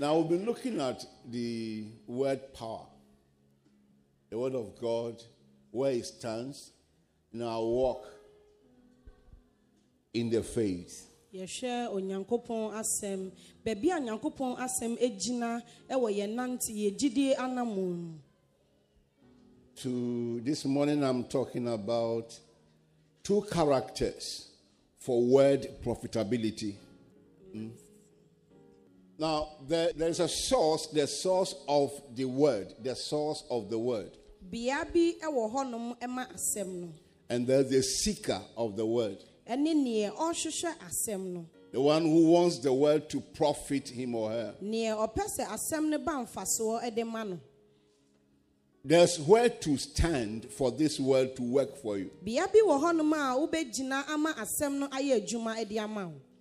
Now, we've been looking at the word power, the word of God, where it stands in our walk in the faith. yɛhwɛ onyankopɔn asɛm baabi a nyankopɔn asɛm gyina wɔ yɛn nante yɛ gyidie anammɔn mu To this morning, I'm talking about two characters for word profitability. Mm. Now, there, there's a source, the source of the word, the source of the word, bea bi wɔ hɔnom ma asɛm no. And there's the seeker of the word, ɛne neɛ ɔrehwehwɛ asɛm no. The one who wants the word to profit him or her. neɛ ɔpɛ sɛ asɛm no ba mfasoɔ de ma no. There's where to stand for this word to work for you.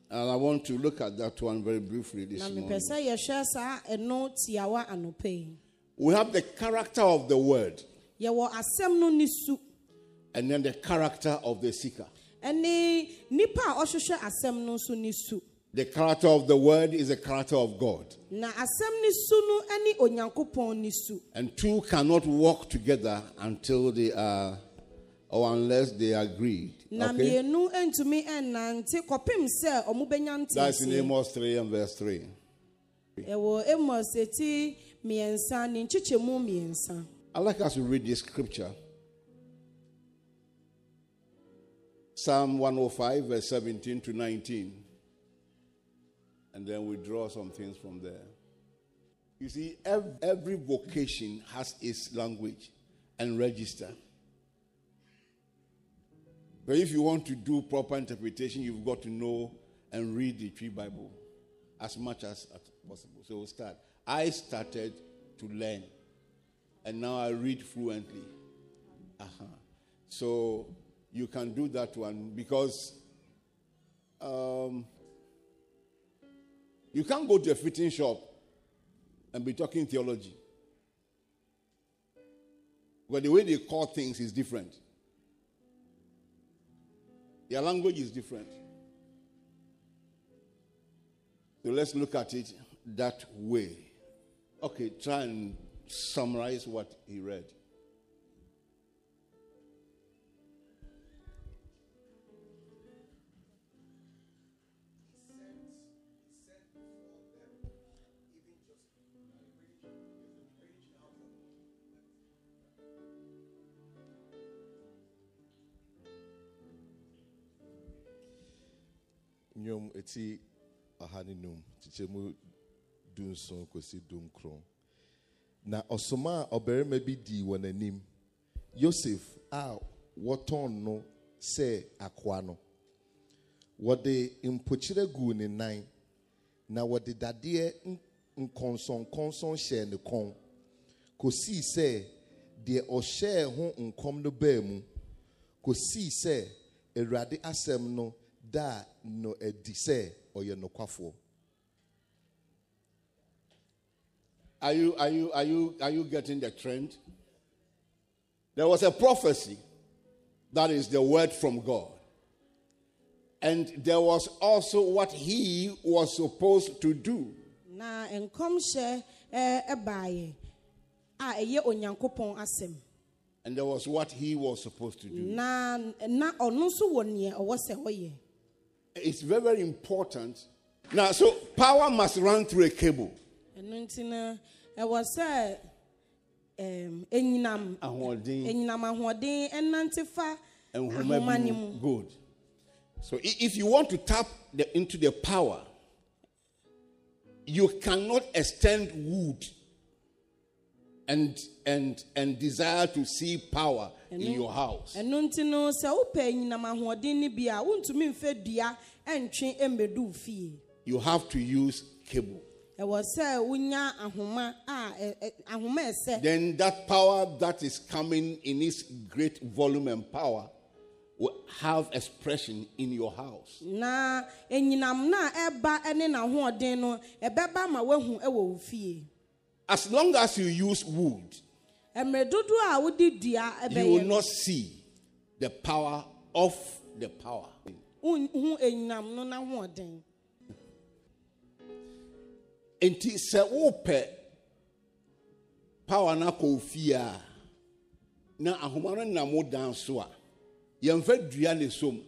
Bea bi wɔ hɔnom a wobɛgyina ama asɛm no ayɛ adwuma de ama wo And I want to look at that one very briefly this morning. sɛ yɛhwɛ saa ɛno tiawa anɔpa yi We have the character of the word yɛwɔ asɛm no ne su and then the character of the seeker. ɛne nipa a ɔhwehwɛ asɛm no nso ne su The character of the word is the character of God. na asɛm ne su no ne onyankopɔn ne su And two cannot walk together until they are, or unless they agree. Okay? mmienu ntumi nnante kɔpem sɛ ɔmo bɛnya That's in Amos 3 and verse 3. ɛwɔ amos eti mmiɛnsa ne nkyekyɛmu mmiɛnsa I'd like us to read this scripture. Psalm 105, verse 17 to 19. And then we draw some things from there. You see, every, every vocation has its language and register. But if you want to do proper interpretation, you've got to know and read the tree Bible as much as, as possible. So we'll start. I started to learn and now I read fluently. Uh-huh. So you can do that one because um, you can't go to a fitting shop and be talking theology. But the way they call things is different. Their language is different. So let's look at it that way. Okay, try and summarize what he read. Eti ɔha ne num kyekyɛmu du nson kɔsi du nkron. Na ɔsoma a ɔbarima bi dii wɔn anim yosef a wɔtɔn no sɛ akoa no. Wɔde mpokyerɛ guu ne nan na wɔde dadeɛ nkɔnsɔnkɔnsɔn hyɛɛ ne kɔn. Kosii sɛ deɛ ɔhyɛɛ ho nkɔm no baa mu kosii sɛ awurade asɛm no daa no adi sɛ ɔyɛ nokwafoɔ Are you, are, you, are, you, are you getting the trend? There was a prophecy that is the word from God. And there was also what he was supposed to do. na nkɔmhyɛ ɛɛ eh, ɛbaeɛ a ɛyɛ onyankopɔn asɛm And there was what he was supposed to do. It's very, very important. Now, so power must run through a cable. ɛno nti no ɛwɔ sɛ ɛɛm enyinam enyinam ahoɔden ɛnante fa and ahoma ne mu good. So if you want to tap the, into the power, you cannot extend wood and and and desire to see power in your house. ɛno nti no sɛ wopɛ enyinam ahoɔden no bi a wontumi mfɛ dua ɛntwe ɛmbɛdu wo fie You have to use cable. ɛwɔ sɛ wonya ahoma a ahoma ɛsɛ Then that power that is coming in its great volume and power will have expression in your house. na enyinam no ɛba ne n'ahoɔden no ɛbɛba ma woahu ɛwɔ wo fie As long as you use wood, mmerɛ dodoɔ a wode dua you will not see the power of the power. wonhu enyinam no n'ahoɔden sɛ wopɛ power na akɔ fie a na ahoma no nam wo dan so a yɛmfa dua ne som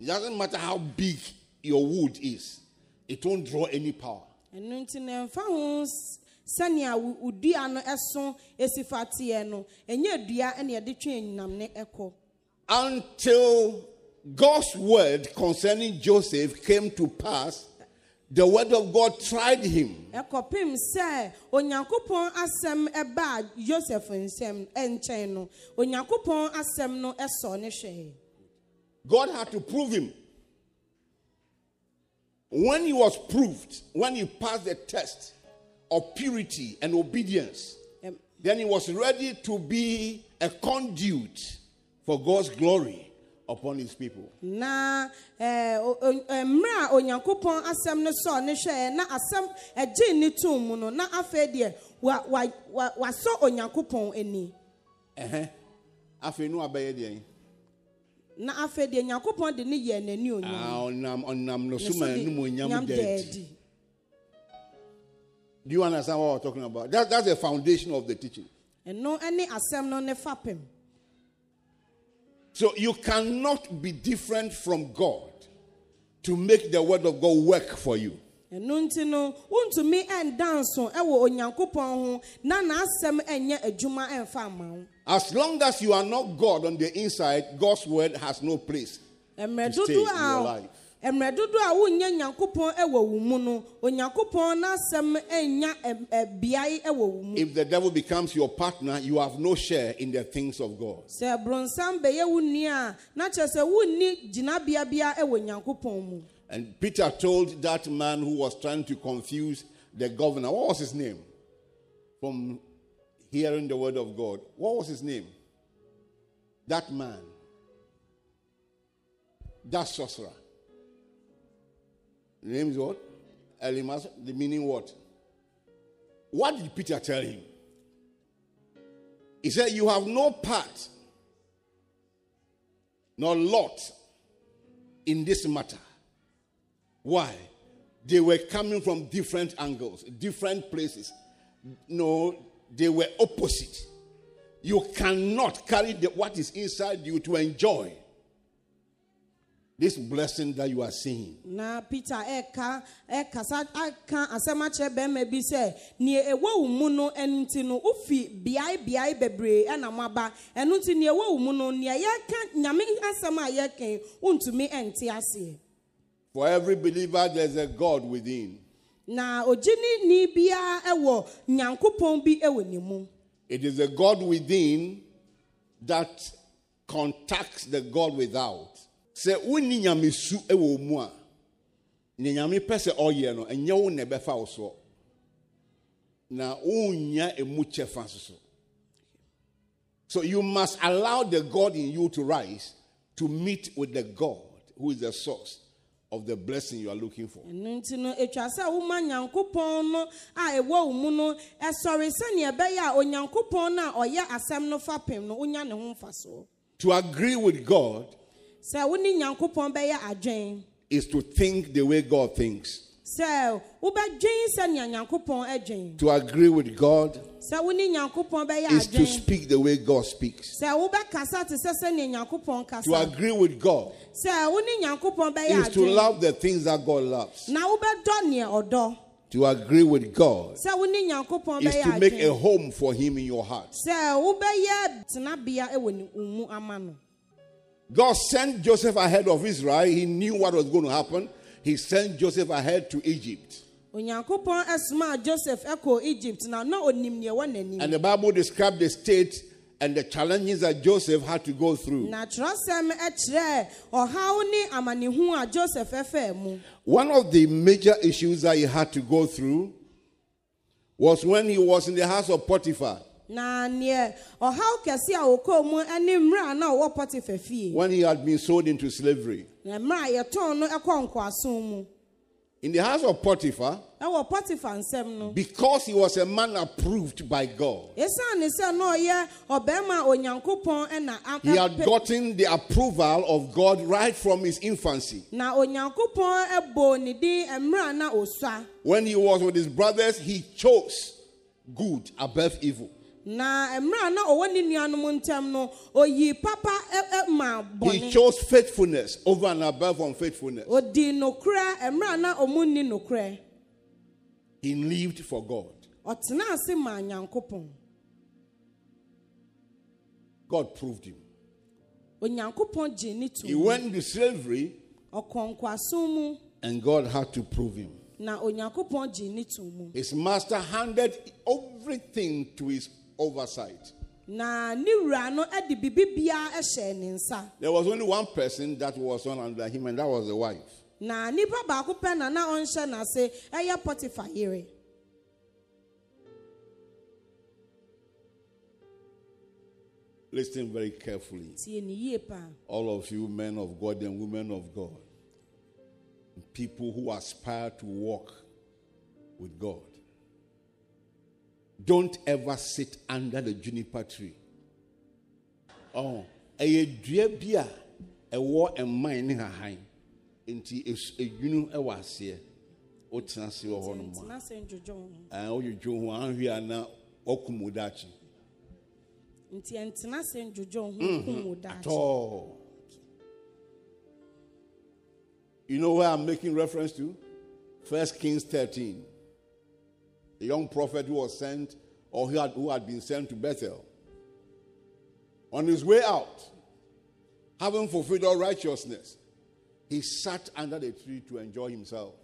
it doesn't matter how big your wood is it won't draw any power ɛno nti na ho sɛnea no ɛso esi fa teɛ no ɛnyɛ dua ɛna yɛde twe anyinam ne ɛkɔ until God's word concerning Joseph came to pass, the word of God tried him. ɛkɔpem sɛ onyankopɔn asɛm ɛbaa yosef nsɛm ɛnkyɛn no onyankopɔn asɛm no ɛsɔ ne hwɛɛ God had to prove him. When he was proved, when he passed the test of purity and obedience, Ɛm, then he was ready to be a conduit for God's glory upon his people. na ɛɛ, o- o- eh, ɛɛ, mmerɛ a onyankopɔn asɛm no sɔɔ ne hwɛɛ na asɛm ɛgye ne tom mu no na afei deɛ wa- wa- wa- wasɔ onyankopɔn ani. Afei, no abɛyɛ deɛ. Na afei deɛ nyankopɔn de ne yɛ n'ani onyam Ah, ɔnam ɔnam no so ma anim onyam nyam daadi. daadi. Do you understand what we're talking about? That, that's the foundation of the teaching. ɛno ne asɛm no ne fapem So you cannot be different from God to make the word of God work for you. Ɛno nti no wontumi ɛnda nso ɛwɔ onyankopɔn ho na n'asɛm ɛnyɛ adwuma ɛmfa ama wo As long as you are not God on the inside, God's word has no place. mmerɛ To stay dodo in your a life. mmerɛ dodo a wonyɛ nyankopɔn ɛwɔ wo mu no onyankopɔn n'asɛm ɛnya ɛwɔ wo mu If the devil becomes your partner, you have no share in the things of God. sɛ bronsam bɛyɛ wo nua a na kyerɛ sɛ wonni gyinabea bia ɛwɔ nyankopɔn mu And Peter told that man who was trying to confuse the governor, what was his name? From hearing the word of God. What was his name? That man. That sorcerer. The name is what? Elymas. The meaning what? What did Peter tell him? He said, You have no part nor lot in this matter. Why? They were coming from different angles, different places. No, they were opposite. You cannot carry the, what is inside you to enjoy this blessing that you are seeing. na peter ɛka ɛkasa aka asɛm akyerɛ bɛrima bi sɛ nea ɛwɔ wo mu no ɛno nti no wofi beae beae bebree ɛna mo aba ɛno nti nea ɛwɔ wo mu no nea yɛka nyame asɛm a yɛka wontumi ɛnte aseɛ For every believer, there's a God within. na ogyini biara ɛwɔ nyankopɔn bi ɛwɔ ne mu It is a God within that contacts the God without. Sɛ wonni nyamesu wɔ wo mu a, nea nyame pɛ sɛ ɔyɛ no, ɛnyɛ wo na ɛbɛfa wo soɔ. Na wonnya emu kyɛfa nso so. So you must allow the God in you to rise to meet with the God who is the source of the blessing you are looking for. ɛno nti no atwa sɛ woma nyankopɔn no a ɛwɔ no ɛsɔre sɛnea ɛbɛyɛ a onyankopɔn no a ɔyɛ asɛm no fapem no wonya ne ho mfasoɔ To agree with God sɛ wo nyankopɔn bɛyɛ adwen is to think the way God thinks. Sɛ wobɛdwen sɛnea nyankopɔn adwen To agree with God sɛ wo ne nyankopɔn bɛyɛ is to speak the way God speaks. sɛ wobɛkasa te sɛ sɛnea To agree with God sɛ wo ne nyankopɔn bɛyɛ is to love the things that God loves. na wobɛdɔ nea ɔdɔ To agree with God sɛ wo ne nyankopɔn is to make a home for Him in your heart. sɛ wobɛyɛ tenabea wɔ ne wo mu ama no God sent Joseph ahead of Israel. He knew what was going to happen. He sent Joseph ahead to Egypt. onyankopɔn ɛsomaa joseph ɛkɔ egypt na na onim nea ɛwɔ And the Bible described the state and the challenges that Joseph had to go through. na kyerɛsɛm ɛkyerɛ ɔhaw ne amanehu joseph ɛfɛɛ One of the major issues that he had to go through was when he was in the house of Potiphar, na neɛ ɔhaw kɛse a ɔkɔɔ mu ne mmerɛ a na ɔwɔ pɔtifa fie when he had been sold into slavery. na mmerɛ a yɛtɔn no ɛkɔ nkoasom mu In the house of Potiphar, ɛwɔ potifa nsɛm no because he was a man approved by God, ɛsiane sɛ na ɔyɛ ɔbarima a onyankopɔn ɛna a- he had gotten the approval of God right from his infancy. na onyankopɔn ɛbɔ ne din mmerɛ a na osua When he was with his brothers, he chose good above evil. Na mmerɛ na ɔwɔ ne nuanom ntam no oyi papa ma He chose faithfulness over and above unfaithfulness. odi nokorɛ mmerɛ na ɔmo nni nokorɛ He lived for God. ɔtena ase ma nyankopɔn God proved him. onyankopɔn gye ne He went to slavery, ɔkɔ nkoasom mu and God had to prove him. na onyankopɔn gye ne to mu His master handed everything to his oversight. na ne wura no de biribibiara hyɛ ne nsa There was only one person that was on under him, and that was the wife. na nipa baako pɛ na na ɔnhyɛ n'ase ɛyɛ pɔtifa yere Listen very carefully. tie ne yie paa All of you men of God and women of God, people who aspire to walk with God, don't ever sit under the juniper tree. Oh, ɛyɛ dua bi a ɛwɔ mman ne hahan nti edwunu ɛwɔ aseɛ wotena ase wɔ hɔ nom tena ase ndwodwo wo ho a wodwodwo ho ahwe a na wakum wo daakye nti ɛntena ase ndwodwo ho mhm. kum wo at daakye all. You know where I'm making reference to? First Kings 13. The young prophet who was sent, or who had, who had been sent to Bethel. On his way out, having fulfilled all righteousness, he sat under the tree to enjoy himself,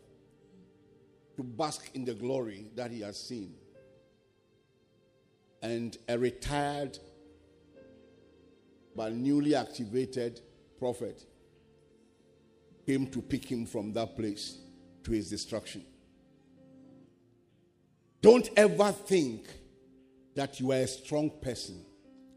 to bask in the glory that he has seen. And a retired but newly activated prophet came to pick him from that place to his destruction. Don't ever think that you are a strong person.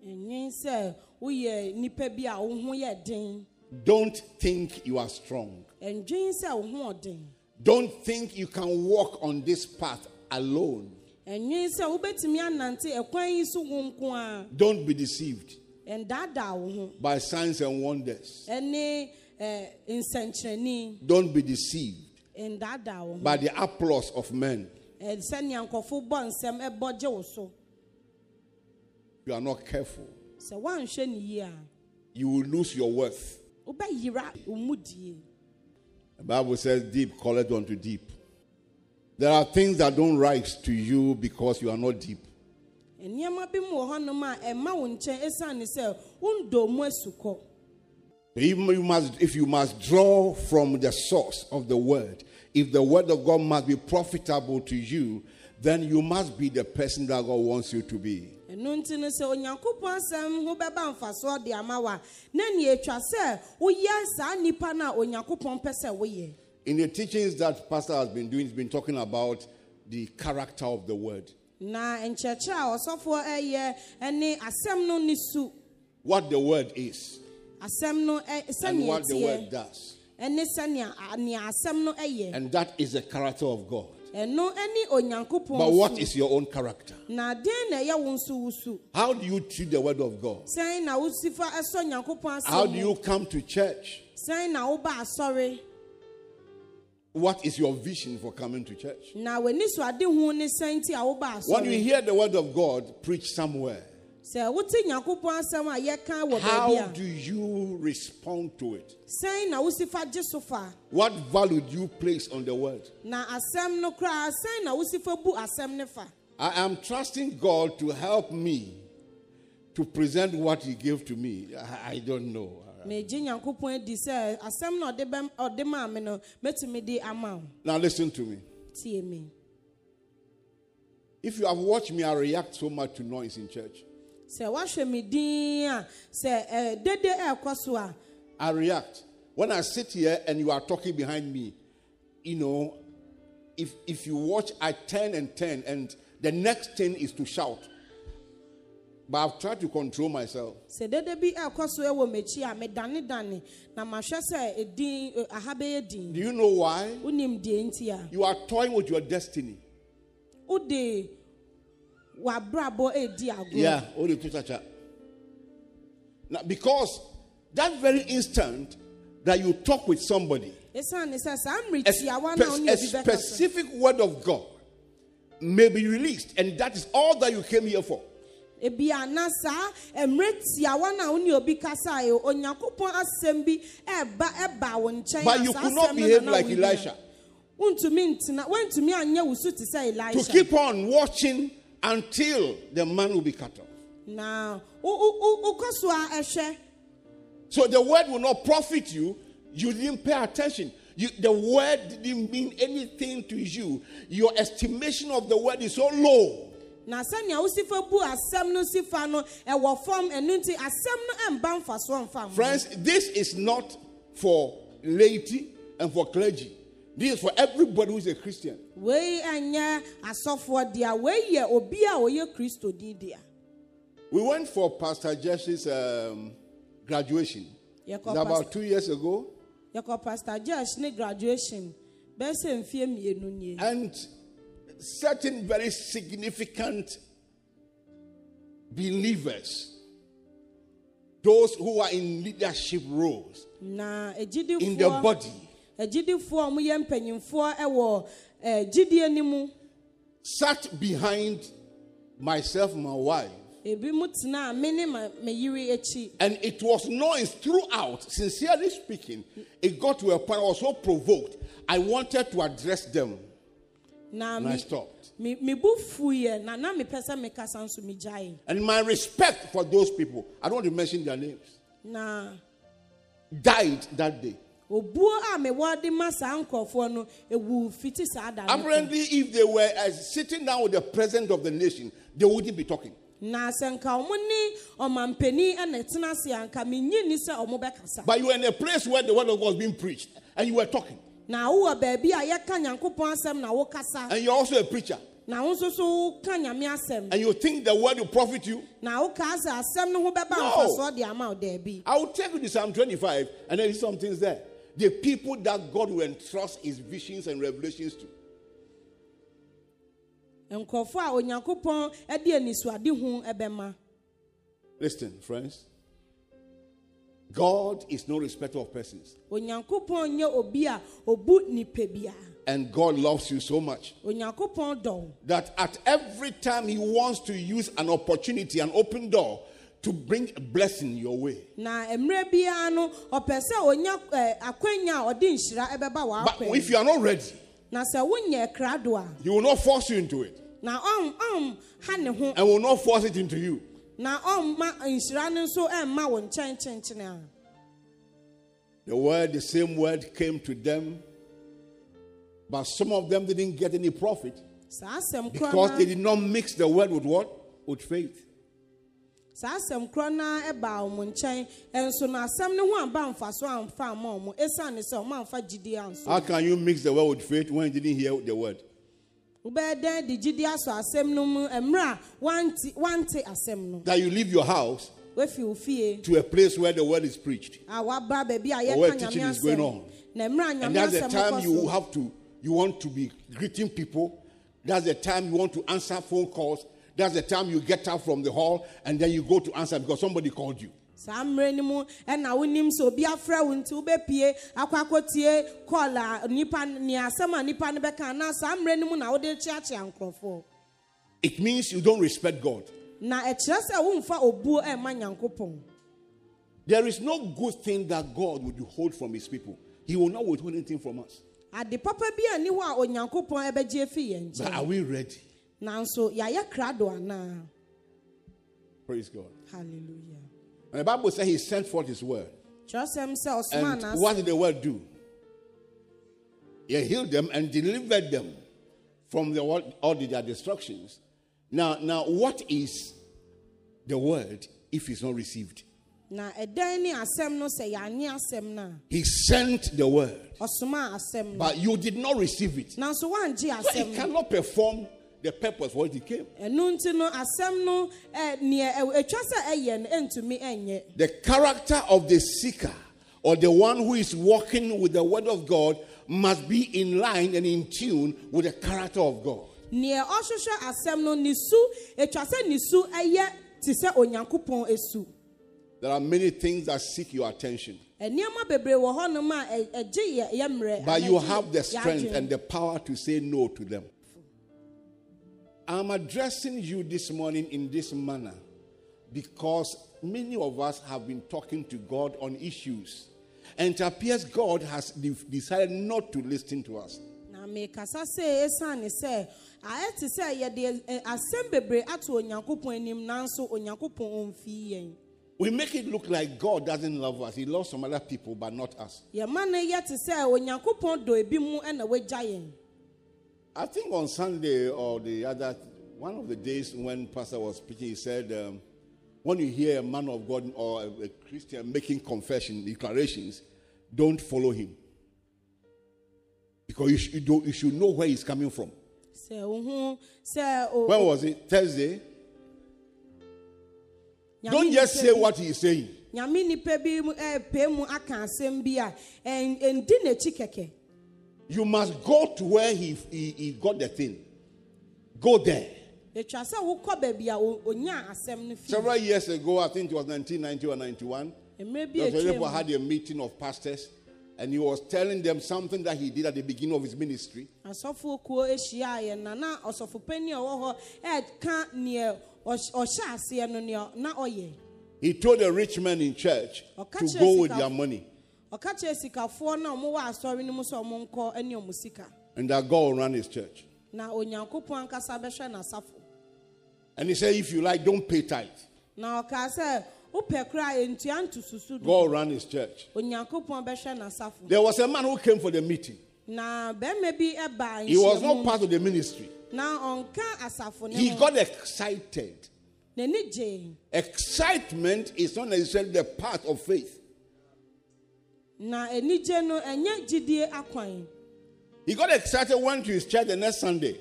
ɛnwen sɛ woyɛ nipa bi a wo ho yɛ den Don't think you are strong. ɛndwen sɛ wo ho ɔden Don't think you can walk on this path alone. ɛnwen sɛ wobɛtumi anante ɛkwan yi so wo nko a Don't be deceived ɛndaadaa wo ho by signs and wonders. ɛne ɛɛ nsɛnkyerɛnni Don't be deceived ɛndaadaa wo ho by the applause of men. Ɛ, sɛnea nkɔfo bɔ nsɛm ɛbɔ gye wo so you are not careful, sɛ woanhwɛ ne yie a you will lose your worth. wobɛyera wo mu die The Bible says, deep calleth unto deep. There are things that don't rise to you because you are not deep. nneɛma bi mu wɔ hɔnom a ɛma wo nkyɛn ɛsiane sɛ wondɔ mu asu kɔ Even you must, if you must draw from the source of the word, if the word of God must be profitable to you, then you must be the person that God wants you to be. ɛno nti no sɛ onyankopɔn asɛm ho bɛba mfasoɔ de ama wo na nea ɛtwa sɛ woyɛ saa nnipa no a onyankopɔn pɛ sɛ woyɛ In the teachings that Pastor has been doing, he's been talking about the character of the word. na nkyerɛkyerɛ a ɔsɔfoɔ ɛyɛ ne asɛm no ne su What the word is asɛm no ɛ- Eh, and sɛnea what the word does. ɛne sɛnea nea asɛm no ɛyɛ And that is the character of God. ɛno ne onyankopɔn But what is your own character? na den na ɛyɛ wo nso wo How do you treat the word of God? sɛn na wosifa ɛsɔ nyankopɔn How do you come to church? sɛn na woba asɔre What is your vision for coming to church? na w'ani so ade ho ne sɛn nti a woba When you hear the word of God preached somewhere, sɛ wote nyankopɔn asɛm a yɛka wɔ how do you respond to it? a na wosifa gye What value do you place on the word? na asɛm no koraa sɛn na wosifa bu asɛm ne fa I am trusting God to help me to present what He gave to me. I, I don't know. megye nyankopɔn adi sɛ asɛm na ɔde bɛm- ɔde maa me no mɛtumi de ama wo Now, listen to me. me If you have watched me, I react so much to noise in church. Sɛ woahwɛ me din a sɛ eh, dede so a I react. When I sit here and you are talking behind me, you know, if, if you watch, I turn and turn, and the next thing is to shout. But I've tried to control myself. sɛ dede bi ɛkɔ so ɛwɔ m'akyi a medanedane na mahwɛ sɛ edin eh, aha bɛyɛ din Do you know why? wonim deɛ nti a You are toying with your destiny. wode w'abrabɔ edi agorɔ Yeah, only two such Now, because that very instant that you talk with somebody, ɛsiane sɛ saa a, mmere tiawa na wo spe- a specific word of God may be released, and that is all that you came here for. ebi ana saa mmerɛ tiawa na wo obi kasa yi onyankopɔn asɛm bi ɛba ɛba wo nkyɛn But you could not behave like. Elisha. wontumi ntena wontumi anyɛ wo so te sɛ To keep on watching until the man will be cut off. wokɔ so a ɛhwɛ So the word will not profit you. You didn't pay attention. You, the word didn't mean anything to you. Your estimation of the word is so low. na sɛnea wosi bu asɛm no si fa no ɛwɔ fam ɛno nti asɛm no ɛmba mfasoɔ mfa mo Friends, this is not for laity and for clergy. This is for everybody who is a Christian. wei ɛnyɛ asɔfoɔ dea wei yɛ obi a ɔyɛ kristo din dea We went for Pastor Jesse's um, graduation. It's about two years ago. pastor josh graduation bɛɛ sɛ mfie mmienu And certain very significant believers, those who are in leadership roles in the body, agyidifoɔ a wɔyɛ mpanyinfoɔ ɛwɔ ɛɛ gyidie no mu sat behind myself my wife. ebi tena a me ma me yiri akyi And it was noise throughout, sincerely speaking. It got to a point I was so provoked. I wanted to address them. na And I stopped. me me bu fuyɛ na na mepɛ sɛ mekasa nso megyae And my respect for those people, I don't want to mention their names, na died that day. Obuo a mewɔ de ma saa nkurɔfoɔ no ewu fiti saa da. Apparently, if they were uh, sitting down with the president of the nation, they wouldn't be talking. na sɛ nka ɔmo ne ɔmampanin ɛna ɛtena ase a nka menyi ni sɛ bɛkasa But you were in a place where the word of God was being preached, and you were talking. na wowɔ baabi a yɛka nyankopɔn asɛm na wokasa And you're also a preacher. na wo nso so woka nyame asɛm And you think the word will profit you. na sɛ asɛm no ho bɛba No. mfasoɔ de ama wo daabi I will take you to Psalm 25, and there is some things there. The people that God will entrust his visions and revelations to. nkurɔfoɔ a onyankopɔn de anisuade Listen, friends. God is no respecter of persons. onyankopɔn nyɛ obi a obu nipa biara And God loves you so much that at every time He wants to use an opportunity, an open door, to bring a blessing your way. na mmerɛ biara no sɛ onya ɛ, akwanya a ɔde nhyira ɛbɛba But if you are not ready, na sɛ wonyɛ krado a He will not force you into it na ɔm ha ne ho and will not force it into you. na ɔmma nhyira no nso eh, ɛmma wo nkyɛn kyenkyene a ah. The word, the same word came to them, but some of them didn't get any profit because they did not mix the word with what? With faith. Saa asɛm korɔ na ɛbaa ɔmo nkyɛn ɛnso na asɛm no ho amba mfaso amfa ama ɔmo esiane sɛ ɔmo amfa gyidie anso How can you mix the word with faith when you didn't hear the word? wobɛyɛ dɛn de gyidie asɔ asɛm no mu mmerɛ a wante wante asɛm no That you leave your house wafi wo fie to a place where the word is preached. a waba baabi a Or where teaching is going on. na mmerɛ a And that's the time you have to, you want to be greeting people. That's the time you want to answer phone calls. That's the time you get up from the hall and then you go to answer because somebody called you. saa mmerɛ no mu ɛna wonim sɛ obi afrɛ wo nti wobɛpie akɔ akɔtie kɔl a nipa nea asɛm a nipa no bɛka na saa mmerɛ no mu na wode kyeakyea nkurɔfoɔ It means you don't respect God. na ɛkyerɛ sɛ womfa obuo ɛmma nyankopɔn There is no good thing that God would withhold from his people. He will not withhold anything from us. ade papa bi a ni hɔ a onyankopɔn ɛbɛgye afi yɛn But are we ready? Nanso yɛayɛ krado anaa Praise God. hallelujah And the Bible says he sent forth his word. kyerɛsɛm sɛ ɔsoma And what did the word do? He healed them and delivered them from the, all all their destructions. Now, now, what is the word if it's not received? na ɛdan ne asɛm no sɛ yɛanye asɛm no a He sent the word, ɔsoma asɛm no but you did not receive it. nanso woangye asɛm no cannot perform the purpose for which he came. ɛno nti no asɛm no ɛ neɛ ɛ- etwa sɛ ɛyɛ no ɛntumi ɛnyɛ The character of the seeker or the one who is walking with the word of God must be in line and in tune with the character of God. neɛ ɔhwehwɛ asɛm no ne etwa sɛ ne su ɛyɛ te onyankopɔn esu There are many things that seek your attention, nneɛma bebree wɔ hɔnom a ɛ- ɛgye yɛ yɛ mmerɛ but you have the strength and the power to say no to them. I'm addressing you this morning in this manner because many of us have been talking to God on issues, and it appears God has de- decided not to listen to us. na mekasa sɛ ɛsiane sɛ ayɛ te sɛ yɛde ɛ, asɛm bebree ato onyankopɔn anim nanso onyankopɔn ɔmfii yɛn We make it look like God doesn't love us. He loves some other people, but not us. yɛma no yɛ te sɛ onyankopɔn dɔ ebi mu ɛna wagya yɛn I think on Sunday or the other, one of the days when Pastor was speaking, he said, um, when you hear a man of God or a, a Christian making confession, declarations, don't follow him. Because you, sh- you, don't, you should know where he's coming from. wohu When was it? Thursday? Don't just say what he's saying. You must go to where he, he, he got the thing. Go there. etwa sɛ wokɔ baabi a o- onya asɛm no fi Several years ago, I think it was 1990 or 91, mmerɛ bi Dr. atwa had a meeting of pastors and he was telling them something that he did at the beginning of his ministry. asɔfo kuo ahyia yɛ na na ɔsɔfo panyin a ɔwɔ hɔ ɛka neɛ ɔhy- ɔhyɛ aseɛ no neɛ na ɔyɛ He told a rich man in church to go with their money ɔka kyerɛ sikafoɔ na ɔmo wɔ asɔre no mu sɛ ɔmo nkɔ ne ɔmo sika and that God will run his church. na onyankopɔn ankasa bɛhwɛ n'asafo And he said, if you like, don't pay tithe. na ɔkaa sɛ wopɛ kora a ntua ntosusu do God will run his church. onyankopɔn bɛhwɛ n'asafo There was a man who came for the meeting. na bɛrima bi ɛba He was not part of the ministry. na ɔnka asafo ne He got excited. n'ani gye Excitement is not necessarily the part of faith. He got excited, went to his church the next Sunday.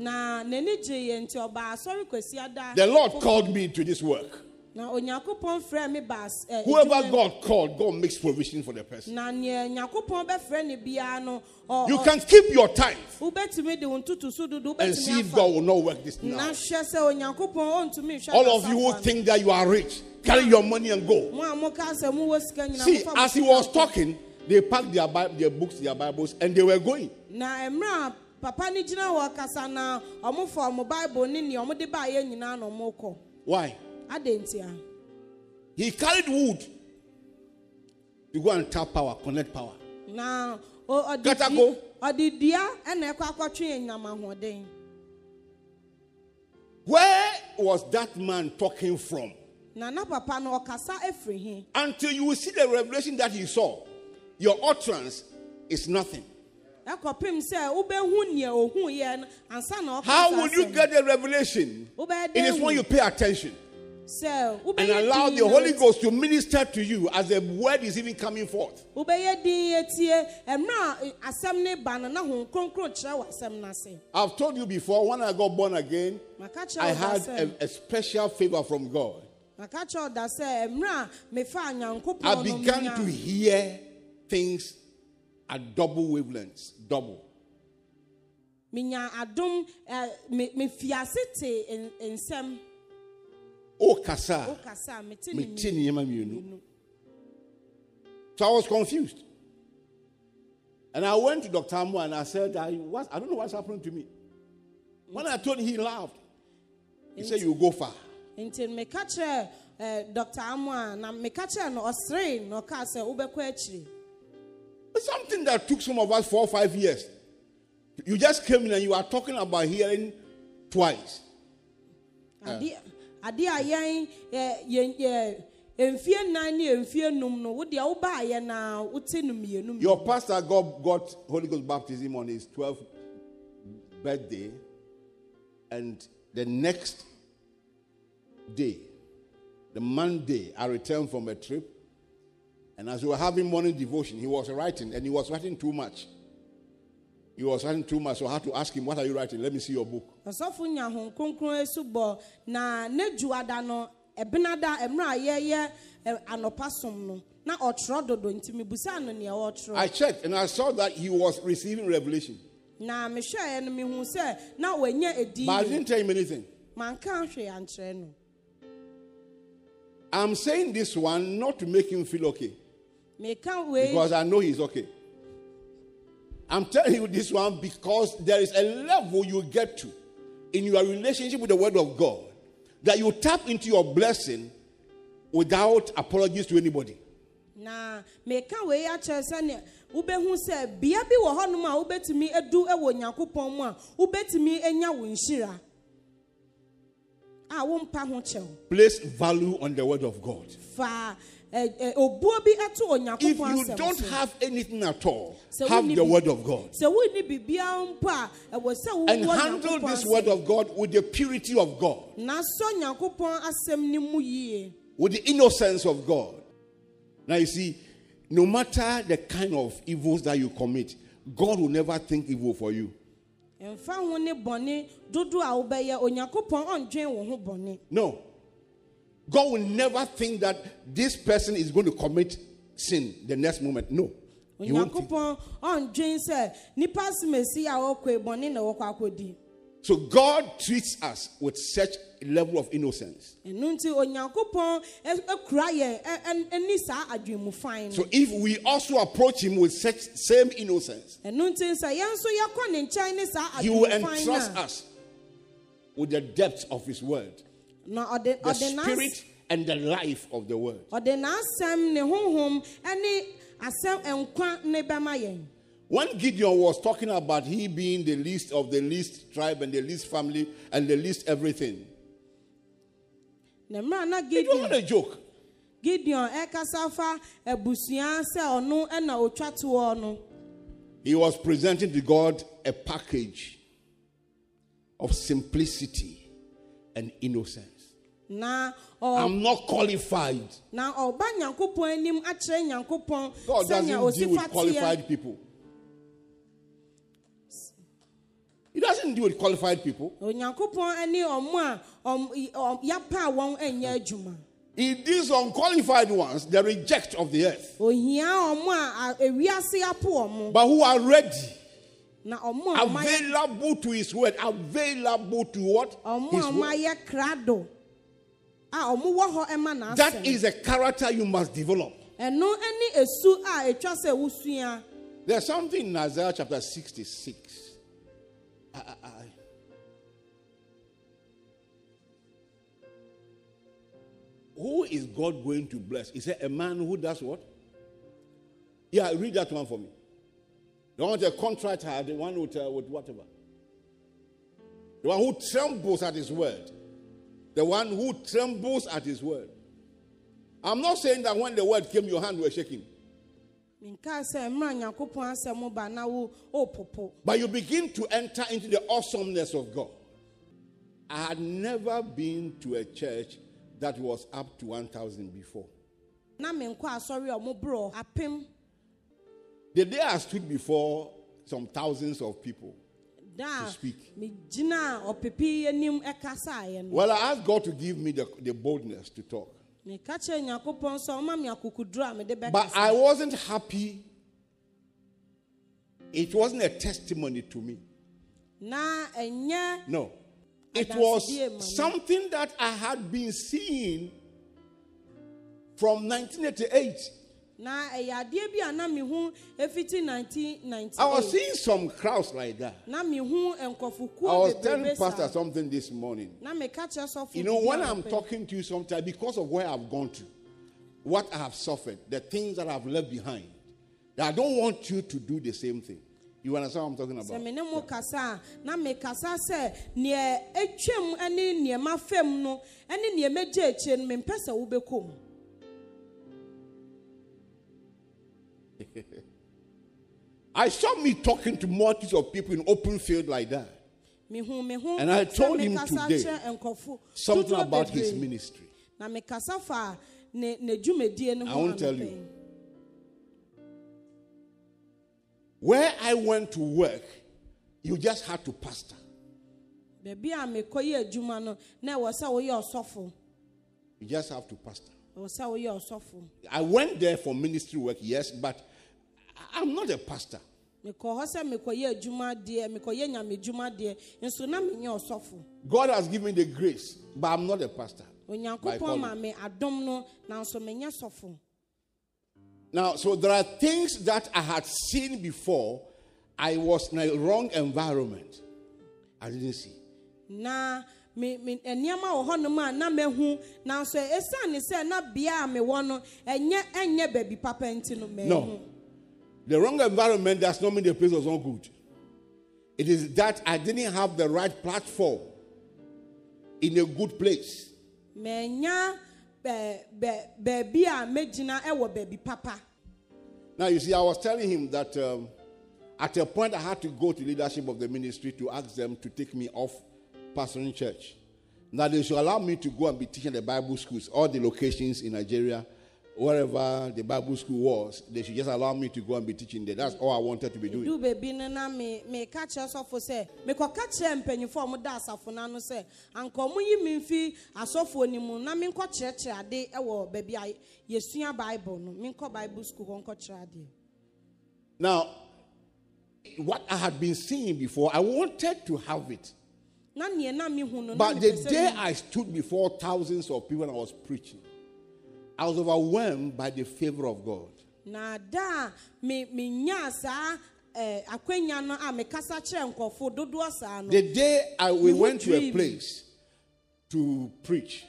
na n'ani gye yɛ nti ɔbaa asɔre kwasi ada The Lord called me to this work. Na onyankopɔn frɛ me ba as- ɛ, eh, Whoever God called, God makes provision for the person. na neɛ nyankopɔn bɛfrɛ ne biara no ɔ- You can keep your tithe wobɛtumi de wo ntotoso dodo and see if God will not work this now. hwɛ sɛ onyankopɔn ɔntumi nhwɛ All of you who think that you are rich, carry your money and go. mo a moka sɛ mowɔ sika nyina See, as he was talking, they packed their, their books, their Bibles, and they were going. na mmerɛ a papa no gyina wɔ kasa na ɔmofa ɔmo bible ne nea ɔmode baeɛ nyinaa na ɔmokɔ Why? He carried wood to go and tap power, connect power. Now, o- ɔde Katako. du- ɔde dua ɛna ɛkɔ akɔtwe nyam ahoɔden Where was that man talking from? na na papa no ɔkasa afiri he Until you see the revelation that he saw, your utterance is nothing. ɛkɔpem sɛ wobɛhu nea ohuyɛ no ansa na ɔka How will you get the revelation? It is when you pay attention sɛ and allow the Holy Ghost to minister to you as the word is even coming forth. wobɛyɛ din yɛtie ɛmmerɛ a asɛm ne ba no na ho kronkron kyerɛ wɔ asɛm no ase I've told you before, when I got born again, I kyerɛ wo da had a, a special favor from God. maka kyerɛ wo da sɛ ɛmmerɛ a mefa I began to hear things at double wavelengths, double. menya adom ɛ, me- mefiase te n- nsɛm Oh, kasa. wokasa a mete ne mete nni- nneɛma mmienu. So I was confused. And I went to Dr. Amu and I said, I, what, I don't know what's happening to me. When I told him, he laughed. He said, You go far. nti meka kyerɛ eh, dr amo a na meka kyerɛ no ɔseree na ɔkaa sɛ wobɛkɔ akyiri something that took some of us four or five years. You just came in and you are talking about hearing twice. Ade- eh. Adeɛ a yɛn yɛ- mfie nnan ne mfie num no wodeɛ wobaayɛ na wote no mmienu. Your pastor got, got Holy Ghost baptism on his 12th birthday, and the next day, the Monday, I returned from a trip, and as we were having morning devotion, he was writing, and he was writing too much. He was writing too much, so I had to ask him, What are you writing? Let me see your book. ɔsɔfo nya ho esu bɔ na ne juada no ɛbenada mmerɛ eh, yɛyɛ anɔpa som no na ɔtwerɛ dodo nti mibusa no nea ɔtwerɛ I checked and I saw that he was receiving revelation. na mehwɛɛ no mehu sɛ na wanya But I didn't tell him anything. manka hwee ankyerɛ no I'm saying this one not to make him feel okay, meka wei because I know he's okay. I'm telling you this one because there is a level you get to in your relationship with the Word of God that you tap into your blessing without apologies to anybody. na meka wei akyerɛ sɛnea wobɛhu sɛ bea bi wɔ hɔnom a wobɛtumi edu wɔ nyankopɔn mu a wobɛtumi anya wo nhyira a wompa ho kyɛw Place value on the Word of God. fa ɛ, ɛ, obuo bi to If you don't have anything at all, have the Word of God. sɛ wonni biribiara mpo a ɛwɔ And handle this Word of God with the purity of God, na sɔ nyankopɔn asɛm no mu yie with the innocence of God. Now, you see, no matter the kind of evils that you commit, God will never think evil for you. mfa ho ne bɔne dodo a wobɛyɛ onyankopɔn ɔndwen wo ho bɔne No. God will never think that this person is going to commit sin the next moment. No. He won't think. onyankopɔn ɔndwen sɛ nnipa asemesi a wɔkɔe bɔne na wɔkɔ akɔdi So God treats us with such a level of innocence. ɛno nti onyankopɔn ɛ- akura yɛn ɛ- ɛ- ani saa adwenmu fan So if we also approach him with such same innocence, ɛno nti sɛ yɛn nso yɛkɔ ne nkyɛn ne saa he will entrust us with the depth of his word, a na ɔde the spirit and the life of the word. ɔde n'asɛm ne honhom ne asɛm nkwa ne bɛma yɛn When Gideon was talking about he being the least of the least tribe and the least family and the least everything, it wasn't a joke. gideon ɛkasa fa abusua sɛ ɔno otwa toɔ no He was presenting to God a package of simplicity and innocence. ɔ I'm not qualified. na ɔba nyankopɔn anim akyerɛ nyankopɔn God doesn't deal with qualified people. He doesn't deal with qualified people. onyankopɔn ani ɔmo a ɔm- i- ɔm- yapa a wɔn anyɛ adwuma He deals unqualified ones, the reject of the earth, ohia ɔmo a a- ewiase apo ɔmo but who are ready, available to His word, available to what? His word. ayɛ krado a ɔmo wɔ hɔ ɛma That is a character you must develop. ɛno ɛne esu a etwa sɛ wusua There's something in Isaiah chapter 66. I- I- I- Who is God going to bless? He said, A man who does what? Yeah, read that one for me. The one with a contract heart, the one with, uh, with whatever. The one who trembles at his word. The one who trembles at his word. I'm not saying that when the word came, your hand were shaking. nka sɛ mmerɛ nyankopɔn asɛm ba na wo ɔpopo But you begin to enter into the awesomeness of God. I had never been to a church that was up to 1,000 before. The day I stood before some thousands of people, To speak. megyina ɔpepi anim ɛkasaeɛ no well, I asked God to give me the, the boldness to talk. meka kyerɛ nyankopɔn sɛ ɔma me akokoduro a mede But I wasn't happy. It wasn't a testimony to me. No. It was something that I had been seeing from 1988. Na ɛyɛ adeɛ bi a na mehu ɛfiti I was seeing some crowds like that. na I was telling Pastor something this morning. na meka kyerɛ sɔfo You know, when I'm talking to you sometimes, because of where I've gone to, what I have suffered, the things that I've left behind, that I don't want you to do the same thing. You understand what I'm talking about? me ne mo kasa na mekasa sɛ neɛ atwam ne nneɛma fam no ne nneɛma gye akyire no mempɛ sɛ wobɛkɔ mu I saw me talking to multitudes of people in open field like that. mehu me ho And I told him today Something about his ministry. na mekasa fa ne ne dwumadie no I won't tell you. Where I went to work you just had to pastor. baabi a mekɔyɛ adwuma no na ɛwɔ sɛ woyɛ ɔsɔfo You just have to pastor. ɛwɔ sɛ woyɛ ɔsɔfo I went there for ministry work, yes, but I'm not a pastor. mekɔ hɔ sɛ mekɔyɛ adwuma deɛ mekɔyɛ nyame dwuma deɛ nso na menyɛ ɔsɔfo God has given me the grace, but I'm not a pastor. By onyankopɔn calling. ma me adom no nanso menyɛ sɔfo Now, so there are things that I had seen before. I was in a wrong environment. I didn't see. na me me nneɛma wɔ hɔnom a na mehu nanso esiane sɛ na bea a mewɔ no ɛnyɛ ɛnyɛ baabi papa nti no mehu No. The wrong environment does not mean the place was not good. It is that I didn't have the right platform in a good place. menya bɛ bɛ baabi a megyina ɛwɔ baabi papa Now, you see, I was telling him that um, at a point I had to go to leadership of the ministry to ask them to take me off pastoring church. Now, they should allow me to go and be teaching the Bible schools, all the locations in Nigeria, wherever the Bible school was. They should just allow me to go and be teaching there. That's all I wanted to be doing. du baabi no na me meka kyerɛ sɔfo sɛ mekɔka kyerɛ mpanyimfoɔ a ɔmoda asafo no ano sɛ anka ɔmo yi me mfi asɔfoɔ no mu na menkɔkyerɛkyerɛ ade ɛwɔ baabi a yɛsua bible no menkɔ bible school hɔ nkɔkyerɛ adeɛ Now, what I had been seeing before, I wanted to have it. na neɛ na mehu no na But the day. I stood before thousands of people and I was preaching, I was overwhelmed by the favor of God. na da a me menyaa saa eh, no a mekasa kyerɛ nkɔfo dodoɔ saa no The day I, we went to a place to preach,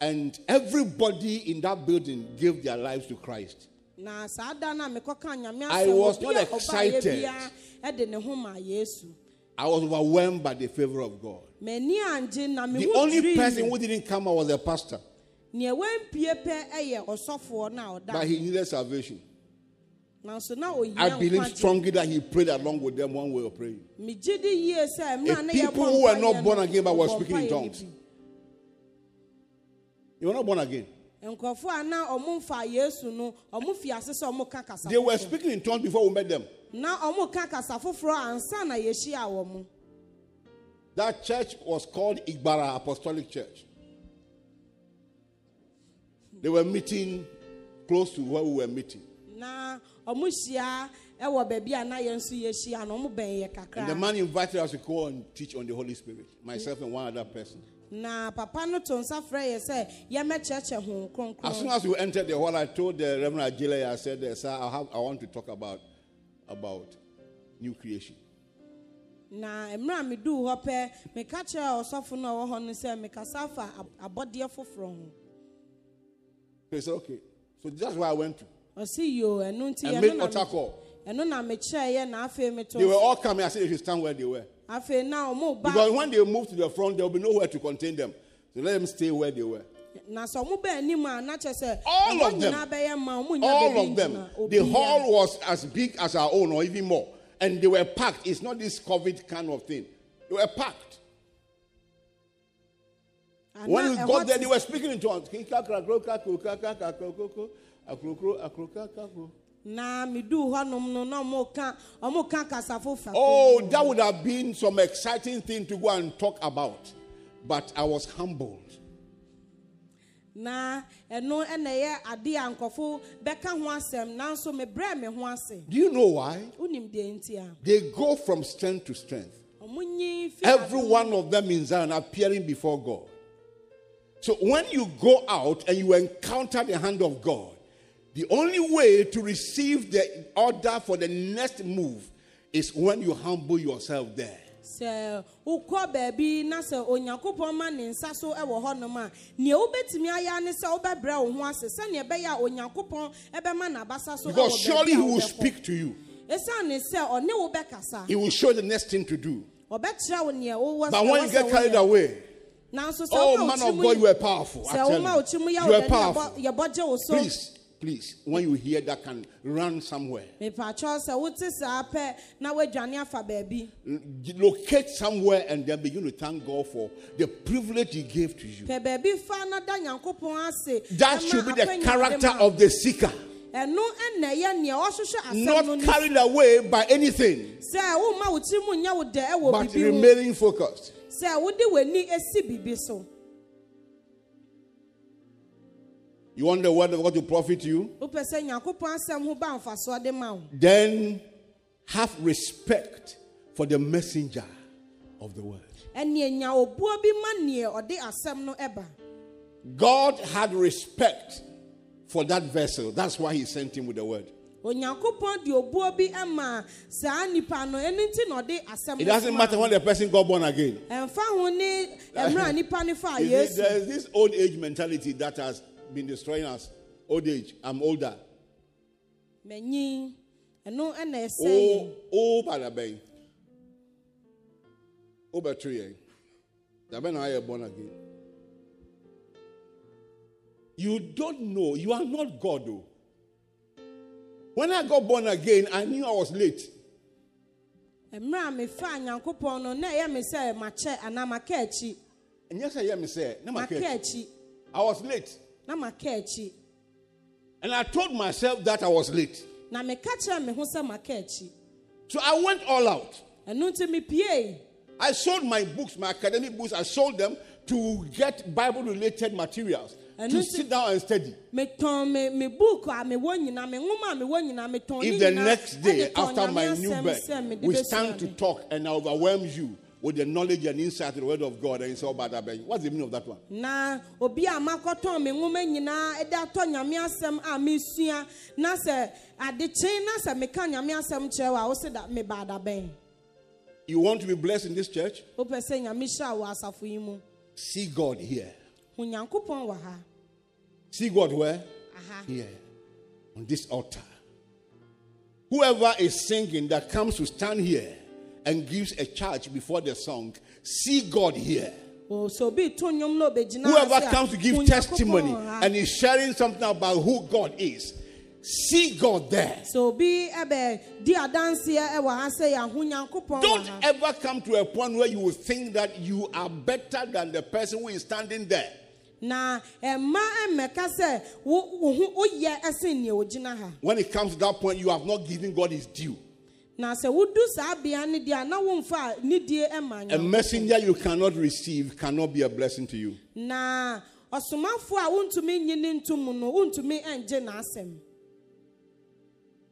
and everybody in that building gave their lives to Christ. na saa da no a mekɔka nyame I was not excited. ɛde ne ho ma yesu I was overwhelmed by the favor of God. m'ani angye na The only person who didn't come out was a pastor, nea wampie pɛ ɛyɛ ɔsɔfoɔ no a but he needed salvation. ohia I believe strongly that he prayed along with them one way of praying. megye di yie sɛ mmerɛ a A people who were not born again but were speaking in tongues. You were not born again. nkurɔfoɔ a na ɔmo mfa yesu no ɔmo fi ase sɛ ɔmo ka kasa They were speaking in tongues before we met them. na ɔmo ka kasa foforɔ ansa na yɛhyia wɔ mo That church was called Igbara Apostolic Church. They were meeting close to where we were meeting. na ɔmo hyia ɛwɔ baabi a na yɛn nso yɛhyia no ɔmo bɛn yɛ And the man invited us to go and teach on the Holy Spirit, myself and one other person. na papa no to nsa frɛ yɛ sɛ yɛmɛkyerɛkyerɛ ho As soon as we entered the hall, I told the Reverend Ajile, I said, Sir, I, have, I want to talk about, about new creation. na mmerɛ a meduu hɔ pɛ meka kyerɛ ɔsɔfo no a ɔwɔ hɔ no sɛ mekasa fa abɔdeɛ foforɔ ho So he said, Okay. So that's where I went to. ɔse yo ɛno nti And made na altar me- call. ɛno na mekyerɛeɛ na afei meto They were all coming. I said they should stand where they were. afei na ɔmo ba Because when they move to the front, there will be nowhere to contain them. So let them stay where they were. na sɛ ɔmo anim a na kyerɛ sɛ All of them. nyinaa bɛyɛ ma ɔmo nya All of them. The hall was as big as our own, or even more. And they were packed. It's not this COVID kind of thing. They were packed. When we got there, they were speaking in tongues. na meduu hɔnom no na ɔmo ka ɔmo ka kasa foforɔ Oh, that would have been some exciting thing to go and talk about. But I was humbled. na ɛno ɛna ɛyɛ ade a nkɔfo bɛka ho asɛm nanso mebrɛ me ho ase Do you know why? wonim deɛ nti a They go from strength to strength. ɔmo nyi fi Every one of them in Zion appearing before God. So when you go out and you encounter the hand of God, the only way to receive the order for the next move is when you humble yourself there. sɛ wokɔ baabi na sɛ onyankopɔn ma ne nsa so wɔ hɔnom a nea wobɛtumi ayɛ ne sɛ wobɛbrɛ wo ho ase sɛnea ɛbɛyɛ a onyankopɔn ɛbɛma n'abasa so Because surely He will speak to you, ɛsiane sɛ ɔne wo bɛkasa He will show the next thing to do. ɔbɛkyerɛ wo nea wowɔ But when you get carried away, oh man of God, you are powerful. I sɛ woma wo tell you, you are powerful. yɛbɔ- yɛbɔgye wo so Please, please, when you hear that, can run somewhere. mepakyɛw sɛ wote saa pɛ na woadwane afa baabi mm, locate somewhere and then begin to thank God for the privilege He gave to you. pɛ baabi da nyankopɔn ase That should be the character of the seeker. ɛno ɛna ɛyɛ nea ɔhwehwɛ asɛm no Not carried away by anything, sɛ woma wo tiri mu nyɛ wo dɛ ɛwɔ but remaining focused. Sɛ wode w'ani esi bibi so You want the word of God to profit you? wopɛ sɛ nyankopɔn asɛm ho ba mfasoɔ de ma wo Then have respect for the messenger of the word. ɛneɛ nya obuo bi ma neɛ ɔde asɛm no ɛba God had respect for that vessel. That's why he sent him with the word. Onyankopɔn de obuo bi ma saa nipa no ɛno nti na ɔde asɛm It doesn't matter when the person got born again. ɛmfa ho ne mmerɛ a nipa no fa yesu There's this old age mentality that has been destroying us. Old age. I'm older. manyin ɛno ɛna ɛsɛ Oh, yɛn oh, bada bang. Oh, but tree. The man I born again. You don't know. You are not God, though. When I got born again, I knew I was late. mmerɛ a mefa nyankopɔn no na ɛyɛ me sɛ makyɛ anaa maka akyi. And yes, I hear me say, "No, maka akyi. I was late. na maka akyi. And I told myself that I was late. na meka kyerɛ me ho sɛ maka akyi. So I went all out. ɛno nti mepiee I sold my books, my academic books, I sold them to get Bible related materials to sit down and study. metɔn me me book a mewɔ nyinaa me nwoma a mewɔ nyinaa metɔn ne If the next day, after my new birth, we stand to talk and I overwhelm you with the knowledge and insight of the word of God, and you say, oh, but I beg. What's the meaning of that one? na obi a makɔtɔn me nwoma nyinaa ɛde atɔ nyame asɛm a mesua na sɛ adekyen na sɛ meka nyame asɛm kyerɛ wo a wo se da meba adabɛn You want to be blessed in this church? wopɛ sɛ nyame hyira wɔ asafo yi mu See God here. Ho nyankopɔn wɔ ha See God where? aha Here. On this altar. Whoever is singing that comes to stand here and gives a charge before the song, see God here. O, sɛ obi to nnwom na obɛgyina ase Whoever comes to give testimony and is sharing something about who God is, see God there. sɛ obi ɛbɛ di adanseɛ ɛwɔ ha sɛ yɛaho nyankopɔn wɔ Don't ever come to a point where you will think that you are better than the person who is standing there. Na ɛma mmɛka sɛ wo wo ho woyɛ ɛsen nea ogyina ha When it comes to that point, you have not given God his due. na sɛ wodu saa bea ne deɛ a na womfa ne die ma A messenger you cannot receive cannot be a blessing to you. na ɔsomafoɔ a wontumi nyi ne nto mu no wontumi ngye n'asɛm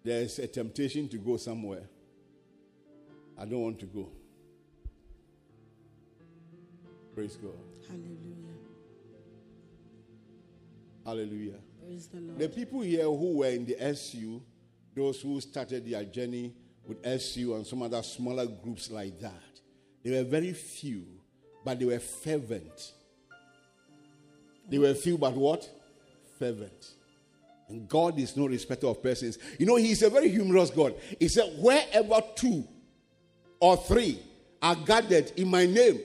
There's a temptation to go somewhere. I don't want to go. Praise God. hallelujah Hallelujah. the The people here who were in the SU, those who started their journey with SU and some other smaller groups like that, they were very few, but they were fervent. They were few, but what? Fervent. And God is no respecter of persons. You know, He's a very humorous God. He said, Wherever two or three are gathered in my name,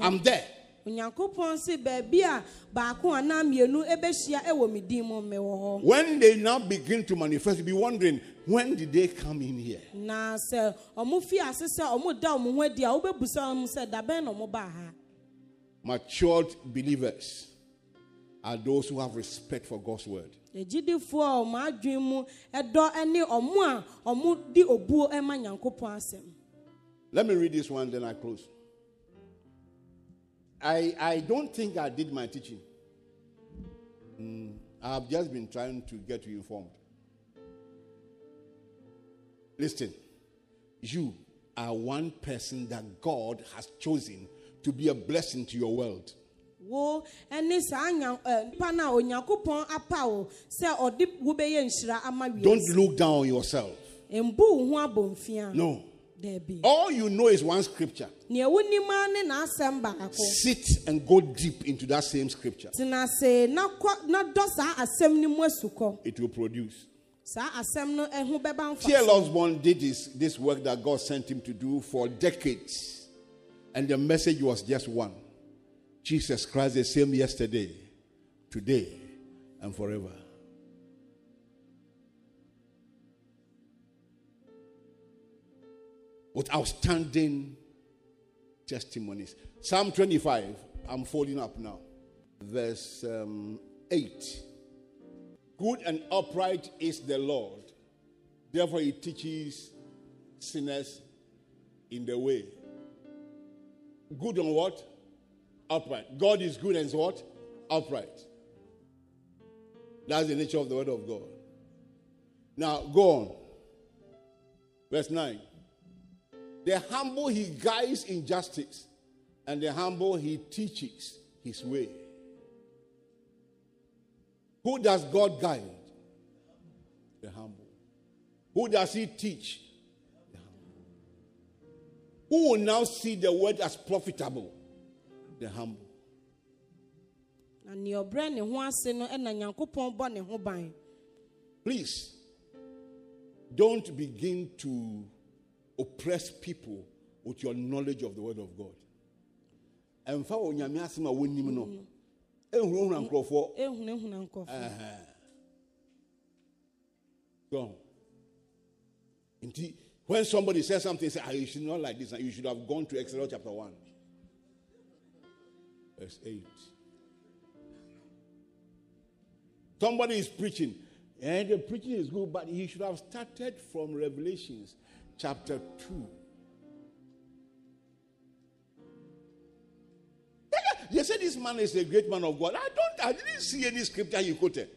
I'm there. Onyankopɔn se baabi a baako anaa mmienu ɛbɛhyia ɛwɔ me din mu mewɔ hɔ When they now begin to manifest, be wondering, when did they come in here? na sɛ ɔmo fi ase sɛ ɔmo da ɔmo ho adi a wobɛbusa ɔmo sɛ dabɛn na ɔmo baa ha Matured believers are those who have respect for God's word. agyidifoɔ a ɔmo adwene mu ɛdɔ ɛne ɔmo a ɔmo di obuo ɛma nyankopɔn asɛm Let me read this one, then I close. I, I don't think I did my teaching. Mm, I've just been trying to get you informed. Listen, you are one person that God has chosen to be a blessing to your world. wo ɛne saa nya no a onyankopɔn apa wo sɛ ɔde wo nhyira ama Don't look down on yourself. mbu wo ho abɔmfia No. All you know is one scripture. nea wonim a ne n'asɛm baako Sit and go deep into that same scripture. tena ase na kɔ na dɔ saa asɛm no mu asu kɔ It will produce. saa asɛm no ho bɛba T.L. Osborne did this, this work that God sent him to do for decades. And the message was just one Jesus Christ, the same yesterday, today, and forever. With outstanding testimonies. Psalm 25, I'm folding up now. Verse um, 8. Good and upright is the Lord. Therefore, he teaches sinners in the way. Good and what? Upright. God is good and what? Upright. That's the nature of the word of God. Now, go on. Verse 9. The humble he guides in justice, and the humble he teaches his way. Who does God guide? The humble. Who does he teach? The humble. Who will now see the word as profitable? The humble. na nea ɔbrɛ ne ho ase no ɛna nyankopɔn bɔ ne ho ban Please, don't begin to oppress people with your knowledge of the word of God. ɛmfa wɔ nyame asɛm a wɔnim no ɛnhunahuna nkurɔfoɔ ehunahuna nkɔfo Go. Indeed, when somebody says something, say, ah, you should not like this. You should have gone to Exodus chapter 1, verse 8. Somebody is preaching, and the preaching is good, but he should have started from Revelations chapter 2. They said this man is a great man of God. I don't, I didn't see any scripture he quoted.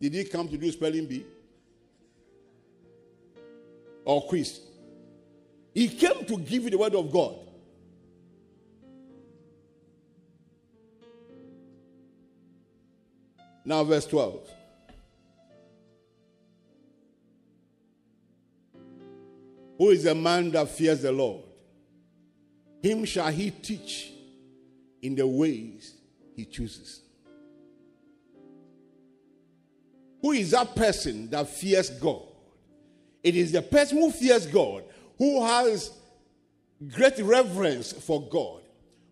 Did he come to do spelling bee? Or quiz? He came to give you the word of God. Now, verse 12. Who is a man that fears the Lord? Him shall he teach in the ways he chooses. Who is that person that fears God? It is the person who fears God, who has great reverence for God,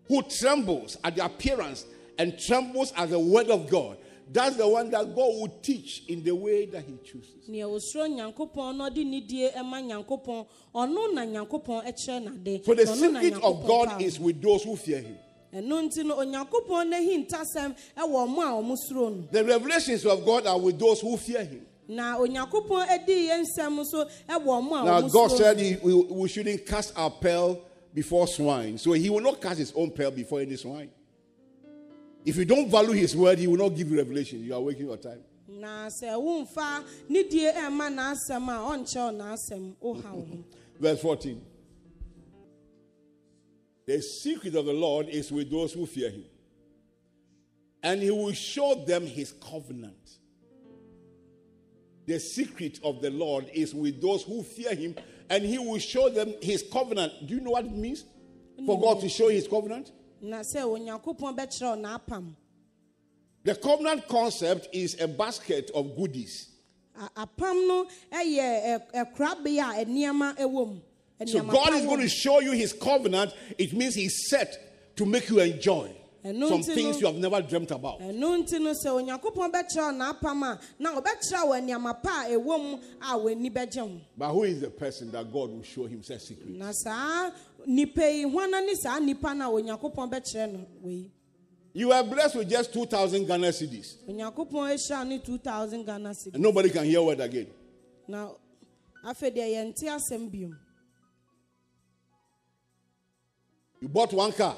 who trembles at the appearance and trembles at the word of God. That's the one that God will teach in the way that He chooses. nea osuro nyankopɔn na ɔde nidie ɛma nyankopɔn ɔno na nyankopɔn ɛkyerɛ n'ade So the Na ɔno na secret of God is with those who fear Him. ɛno nti no onyankopɔn n'ahintasɛm ɛwɔ ɔmo a ɔmo suro no The revelations of God are with those who fear Him. na onyankopɔn adi yɛn nsɛm nso ɛwɔ ɔmo a Now, God said he, we, we shouldn't cast our pearl before swine. So He will not cast His own pearl before any swine. If you don't value His word, He will not give you revelation. You are wasting your time. na sɛ womfa nidie ɛma n'asɛm a ɔnkyɛw n'asɛm woha wo Verse 14. The secret of the Lord is with those who fear him, and he will show them his covenant. The secret of the Lord is with those who fear him, and he will show them his covenant. Do you know what it means? For God to show his covenant? Na sɛ onyankopɔn bɛkyerɛ wo n'apam The covenant concept is a basket of goodies. A- apam no yɛ ɛkorabea a nneɛma wɔ mu So God is going to show you his covenant. It means he's set to make you enjoy some things you have never dreamt about. ɛno nti no sɛ onyankopɔn bɛkyerɛ wo n'apam a na ɔbɛkyerɛ wo nneɛma pa a ɛwɔ mu a w'ani bɛgye ho But who is the person that God will show himself secret? Na nipa yi hwana ne saa nipa no a onyankopɔn bɛkyerɛ no wei You are blessed with just 2,000 Ghana cedis. onyankopɔn ahyira ne 2000 ghana cedi And nobody can hear word again. na afei deɛ yɛnte asɛm biom You bought one car.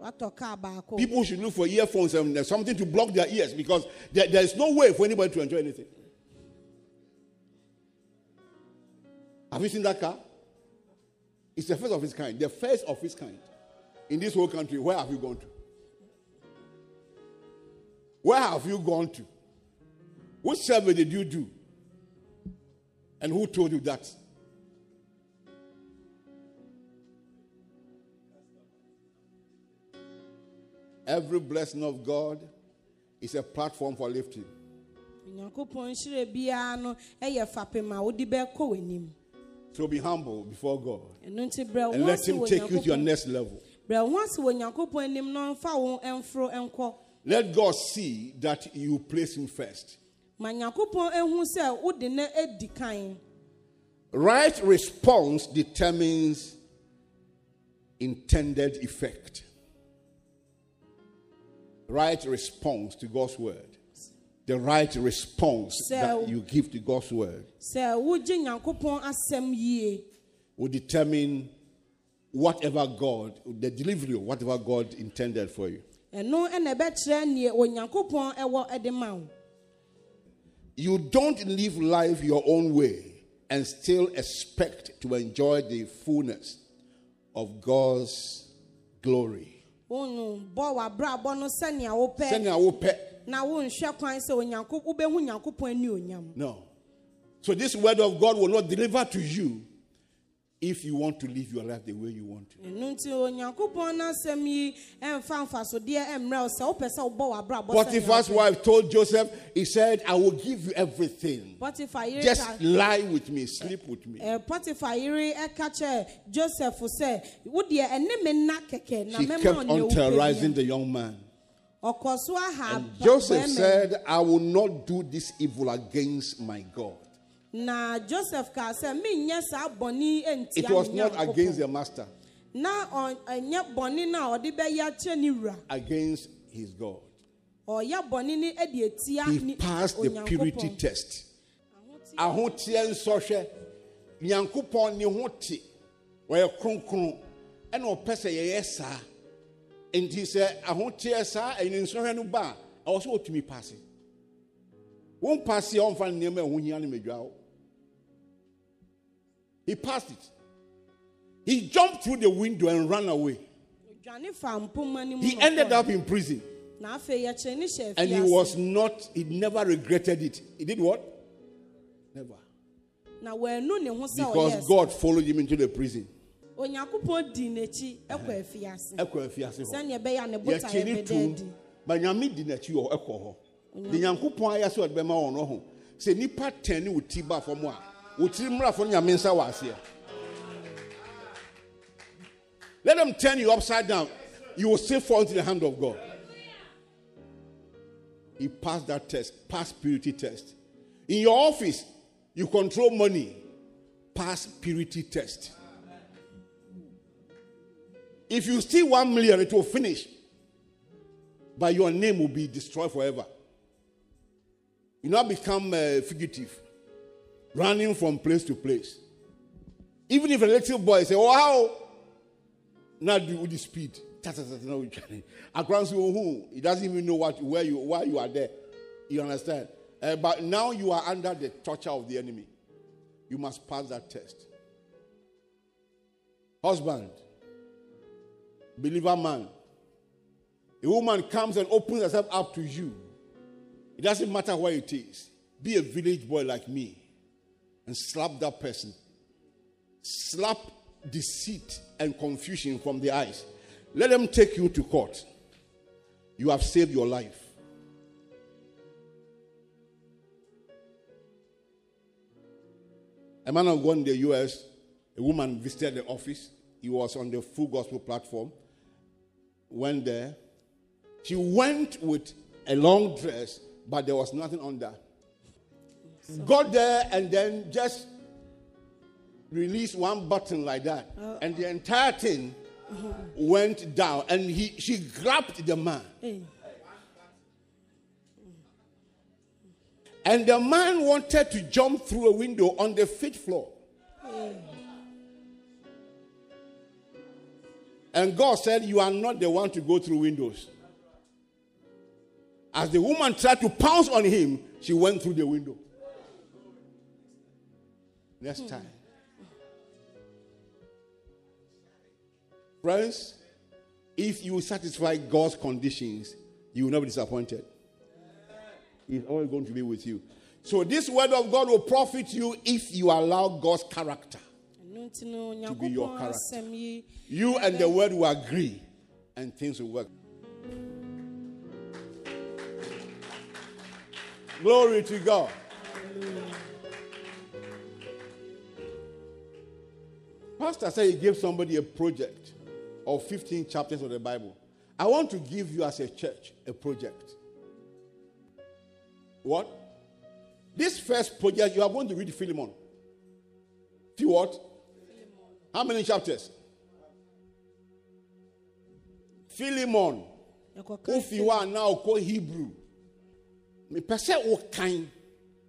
watɔ kaa baako People should look for earphones and something to block their ears because there, there is no way for anybody to enjoy anything. Have you seen that car? It's the first of its kind. The first of its kind. In this whole country, where have you gone to? Where have you gone to? Which survey did you do? And who told you that? Every blessing of God is a platform for lifting. So be humble before God ɛno nti brɛ and let Him take you to your next level. brɛ wo ase wɔ nyankopɔn anim na ɔmfa wo ɛmforo nkɔ Let God see that you place Him first. ma nyankopɔn ehu sɛ wode ne edi kan Right response determines intended effect. right response to God's word. The right response that you give to God's word sɛ wogye nyankopɔn asɛm yie will determine whatever God, the delivery of whatever God intended for you. ɛno ɛna ɛbɛkyerɛ neɛ onyankopɔn ɛwɔ ɛde ma wo You don't live life your own way and still expect to enjoy the fullness of God's glory. bɔ w'abrabɔ no sɛnea wopɛ Sɛnea wopɛ. na wonhwɛ kwan sɛ onyankopɔn wobɛhu nyankopɔn ani onyam No. So this word of God will not deliver to you if you want to live your life the way you want to. ɛno nti onyankopɔn n'asɛm yi ɛmfa mfasodeɛ ɛmmerɛ wo sɛ wopɛ sɛ wobɔ w'abrabɔ Potiphar's wife told Joseph, he said, I will give you everything. Just lie with me, sleep with me. ɛ, potifa yere ɛka kyerɛ joseph sɛ wodeɛ ɛne me nna kɛkɛ na She kept on terrorizing the young man. And Joseph said, I will not do this evil against my God. na joseph kaa sɛ menyɛ saa bɔne ɛntia It was not against the master, na ɔ- ɛnyɛ bɔne no a ɔde bɛyɛ akyerɛ ne wura against his God. ɔyɛ bɔne no de atia He passed the purity test. Ahoteɛ nsɔhwɛ. Nyankopɔn ne ho te. Wɔyɛ kronkron. Ɛna ɔpɛ sɛ yɛyɛ saa. Nti sɛ ahoteɛ saa ɛne nsɔhwɛ no ba a, ɛwɔ sɛ ɔtumi paase. Wɔn paase a ɔmfa ne nneɛma ɛho hia no medwa wo. He passed it. He jumped through the window and ran away. Odwane fa mpoma no mu He ended up in prison. na afei yɛkyerɛ ne hyɛ And he was not, he never regretted it. He did what? Never. na wɔanu ne ho sɛ Because God followed him into the prison. Onyankopɔn di n'akyi ɛkɔ afiase Ɛkɔ afiase hɔ. sɛnea ɛbɛyɛ ne ne bɛda tom. adi But nyame di n'akyi hɔ ɛkɔ hɔ. De nyankopɔn ayɛ sɛ ɔde bɛma wɔn no ho. Sɛ nipa tɛn ne wo ti ba fam a, wo tiri mmrafo no nyame nsa wɔ aseɛ. Let them turn you upside down. You will still fall into the hand of God. He passed that test, passed purity test. In your office, you control money, pass purity test. If you steal one million, it will finish, but your name will be destroyed forever. You now become a fugitive, running from place to place. Even if a little boy say, "Wow," now do with the speed. Say, "Oh, he doesn't even know what where you why you are there." You understand? Uh, but now you are under the torture of the enemy. You must pass that test. Husband, believer man, a woman comes and opens herself up to you. It doesn't matter where it is. Be a village boy like me and slap that person. Slap deceit and confusion from the eyes. Let them take you to court. You have saved your life. A man of God in the US, a woman visited the office. He was on the full gospel platform. Went there. She went with a long dress, but there was nothing under. Got there and then just released one button like that, uh. and the entire thing went down. And he, she grabbed the man. Hey. And the man wanted to jump through a window on the fifth floor. Eh. And God said, You are not the one to go through windows. As the woman tried to pounce on him, she went through the window. Next hmm. time. Friends, if you satisfy God's conditions, you will not be disappointed. He's always going to be with you. So, this word of God will profit you if you allow God's character. Nti be your character. You and the word will agree, and things will work. Glory to God. Pastor said he gave somebody a project of 15 chapters of the Bible. I want to give you as a church a project. What? This first project, you are going to read Philemon. Few what? How many chapters? Philemon. yɛkɔka you are now na Hebrew, me mepɛ sɛ wokan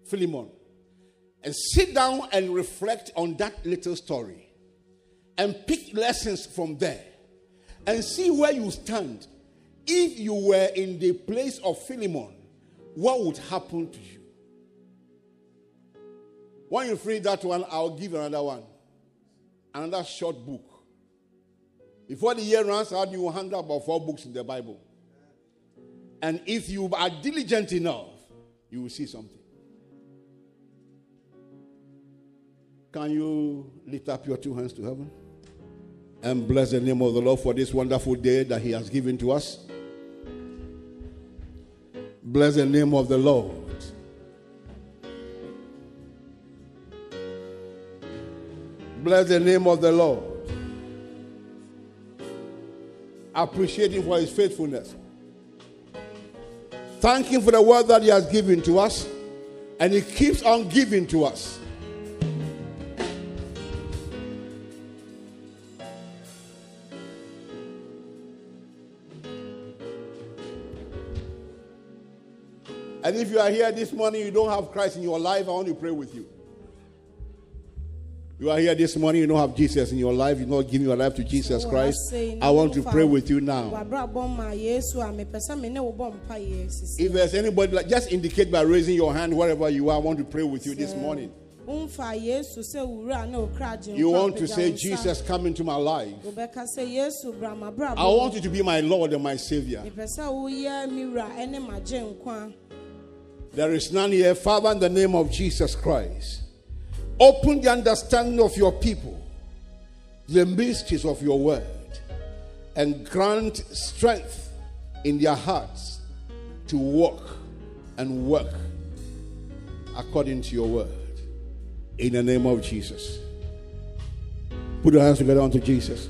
philemon. And sit down and reflect on that little story. And pick lessons from there. And see where you stand. If you were in the place of philemon what would happen to you? When you read that one i'll give another one another short book before the year runs out you will handle about four books in the bible and if you are diligent enough, you will see something. Can you lift up your two hands to heaven and bless the name of the Lord for this wonderful day that He has given to us? Bless the name of the Lord. Bless the name of the Lord. Appreciate Him for His faithfulness. Thank Him for the word that He has given to us, and He keeps on giving to us. And if you are here this morning, you don't have Christ in your life, I want to pray with you. You are here this morning, you don't have Jesus in your life, you're not giving your life to Jesus Christ. I want to pray with you now. w'abrabɔ ma yesu a mepɛ sɛ me ne wo bɔ mpaeɛ sisi If there's anybody, like, just indicate by raising your hand wherever you are. I want to pray with you this morning. womfa yesu sɛ wura ne okra agye You want to say. Jesus, come into my life. wobɛka sɛ yesu bra m'abrabɔ I want you to be my Lord and my Savior. mepɛ sɛ woyɛ me wura ne m'agye nkwa There is none here. Father, in the name of Jesus Christ, open the understanding of your people, the mysteries of your word, and grant strength in their hearts to walk and work according to your word. In the name of Jesus. Put your hands together unto Jesus.